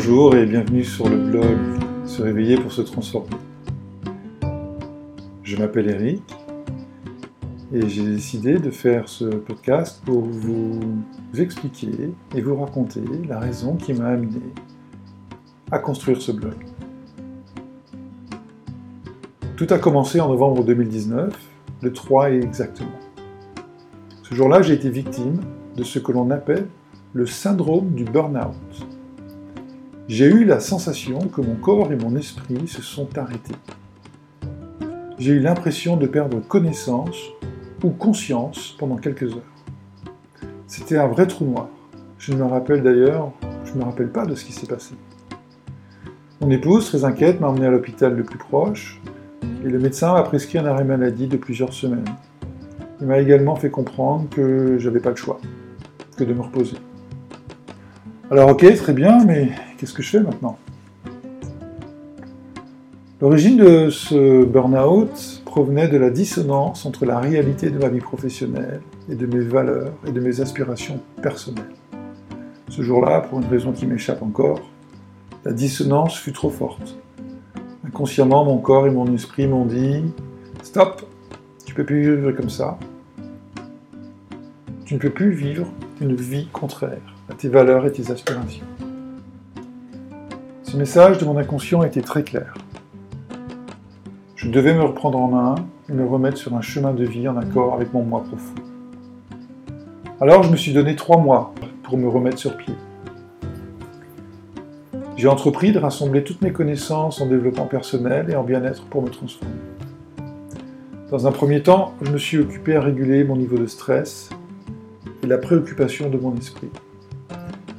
Bonjour et bienvenue sur le blog Se réveiller pour se transformer. Je m'appelle Eric et j'ai décidé de faire ce podcast pour vous expliquer et vous raconter la raison qui m'a amené à construire ce blog. Tout a commencé en novembre 2019, le 3 exactement. Ce jour-là, j'ai été victime de ce que l'on appelle le syndrome du burn-out. J'ai eu la sensation que mon corps et mon esprit se sont arrêtés. J'ai eu l'impression de perdre connaissance ou conscience pendant quelques heures. C'était un vrai trou noir. Je ne me rappelle d'ailleurs, je ne me rappelle pas de ce qui s'est passé. Mon épouse, très inquiète, m'a emmené à l'hôpital le plus proche et le médecin m'a prescrit un arrêt maladie de plusieurs semaines. Il m'a également fait comprendre que j'avais pas le choix, que de me reposer. Alors ok, très bien, mais qu'est-ce que je fais maintenant? L'origine de ce burn-out provenait de la dissonance entre la réalité de ma vie professionnelle et de mes valeurs et de mes aspirations personnelles. Ce jour-là, pour une raison qui m'échappe encore, la dissonance fut trop forte. Inconsciemment, mon corps et mon esprit m'ont dit Stop, tu peux plus vivre comme ça. Tu ne peux plus vivre une vie contraire à tes valeurs et tes aspirations. Ce message de mon inconscient était très clair. Je devais me reprendre en main et me remettre sur un chemin de vie en accord avec mon moi profond. Alors je me suis donné trois mois pour me remettre sur pied. J'ai entrepris de rassembler toutes mes connaissances en développement personnel et en bien-être pour me transformer. Dans un premier temps, je me suis occupé à réguler mon niveau de stress et la préoccupation de mon esprit.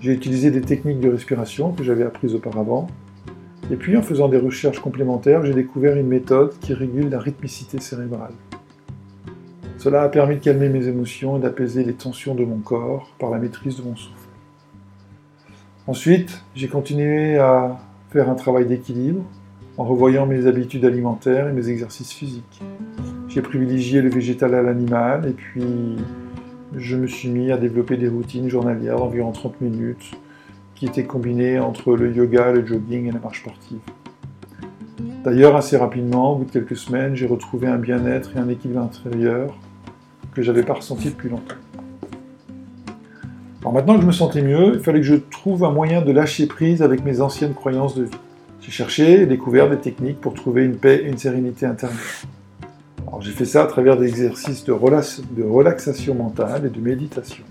J'ai utilisé des techniques de respiration que j'avais apprises auparavant. Et puis, en faisant des recherches complémentaires, j'ai découvert une méthode qui régule la rythmicité cérébrale. Cela a permis de calmer mes émotions et d'apaiser les tensions de mon corps par la maîtrise de mon souffle. Ensuite, j'ai continué à faire un travail d'équilibre en revoyant mes habitudes alimentaires et mes exercices physiques. J'ai privilégié le végétal à l'animal et puis je me suis mis à développer des routines journalières d'environ 30 minutes qui étaient combinées entre le yoga, le jogging et la marche sportive. D'ailleurs, assez rapidement, au bout de quelques semaines, j'ai retrouvé un bien-être et un équilibre intérieur que j'avais pas ressenti depuis longtemps. Alors maintenant que je me sentais mieux, il fallait que je trouve un moyen de lâcher prise avec mes anciennes croyances de vie. J'ai cherché et découvert des techniques pour trouver une paix et une sérénité intérieure j'ai fait ça à travers des exercices de, relaxation mentale et de méditation.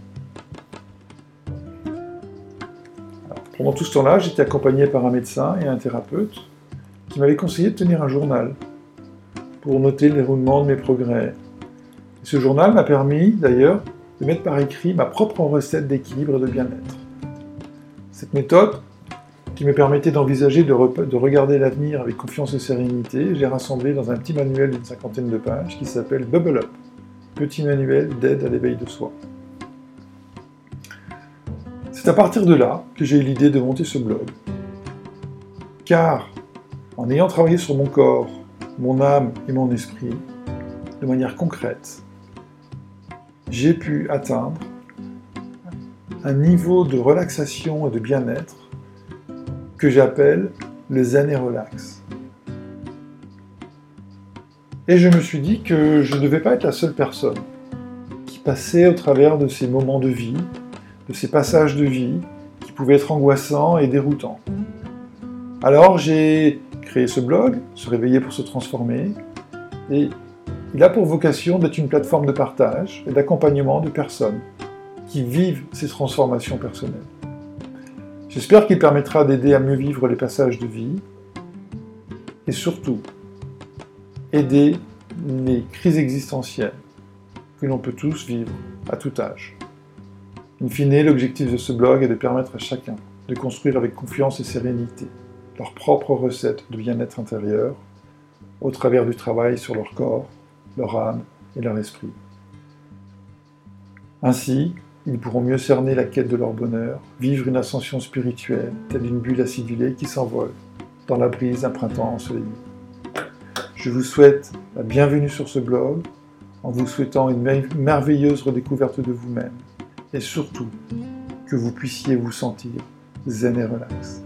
pendant tout ce temps-là, j'étais accompagné par un médecin et un thérapeute qui m'avaient conseillé de tenir un journal pour noter le déroulement de mes progrès. ce journal m'a permis d'ailleurs de mettre par écrit ma propre recette d'équilibre et de bien-être. Cette méthode qui me permettait d'envisager de, regarder l'avenir avec confiance et sérénité, j'ai rassemblé dans un petit manuel d'une cinquantaine de pages qui s'appelle Bubble Up, petit manuel d'aide à l'éveil de soi. C'est à partir de là que j'ai eu l'idée de monter ce blog. Car, en ayant travaillé sur mon corps, mon âme et mon esprit, de manière concrète, j'ai pu atteindre un niveau de relaxation et de bien-être que j'appelle le zen et relax. Et je me suis dit que je ne devais pas être la seule personne qui passait au travers de ces moments de vie, de ces passages de vie qui pouvaient être angoissants et déroutants. Alors j'ai créé ce blog, Se réveiller pour se transformer, et il a pour vocation d'être une plateforme de partage et d'accompagnement de personnes qui vivent ces transformations personnelles. J'espère qu'il permettra d'aider à mieux vivre les passages de vie et surtout aider les crises existentielles que l'on peut tous vivre à tout âge. In fine, l'objectif de ce blog est de permettre à chacun de construire avec confiance et sérénité leur propre recette de bien-être intérieur au travers du travail sur leur corps, leur âme et leur esprit. Ainsi, ils pourront mieux cerner la quête de leur bonheur, vivre une ascension spirituelle, telle une bulle acidulée qui s'envole dans la brise d'un printemps ensoleillé. Je vous souhaite la bienvenue sur ce blog, en vous souhaitant une merveilleuse redécouverte de vous-même, et surtout que vous puissiez vous sentir zen et relax.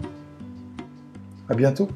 À bientôt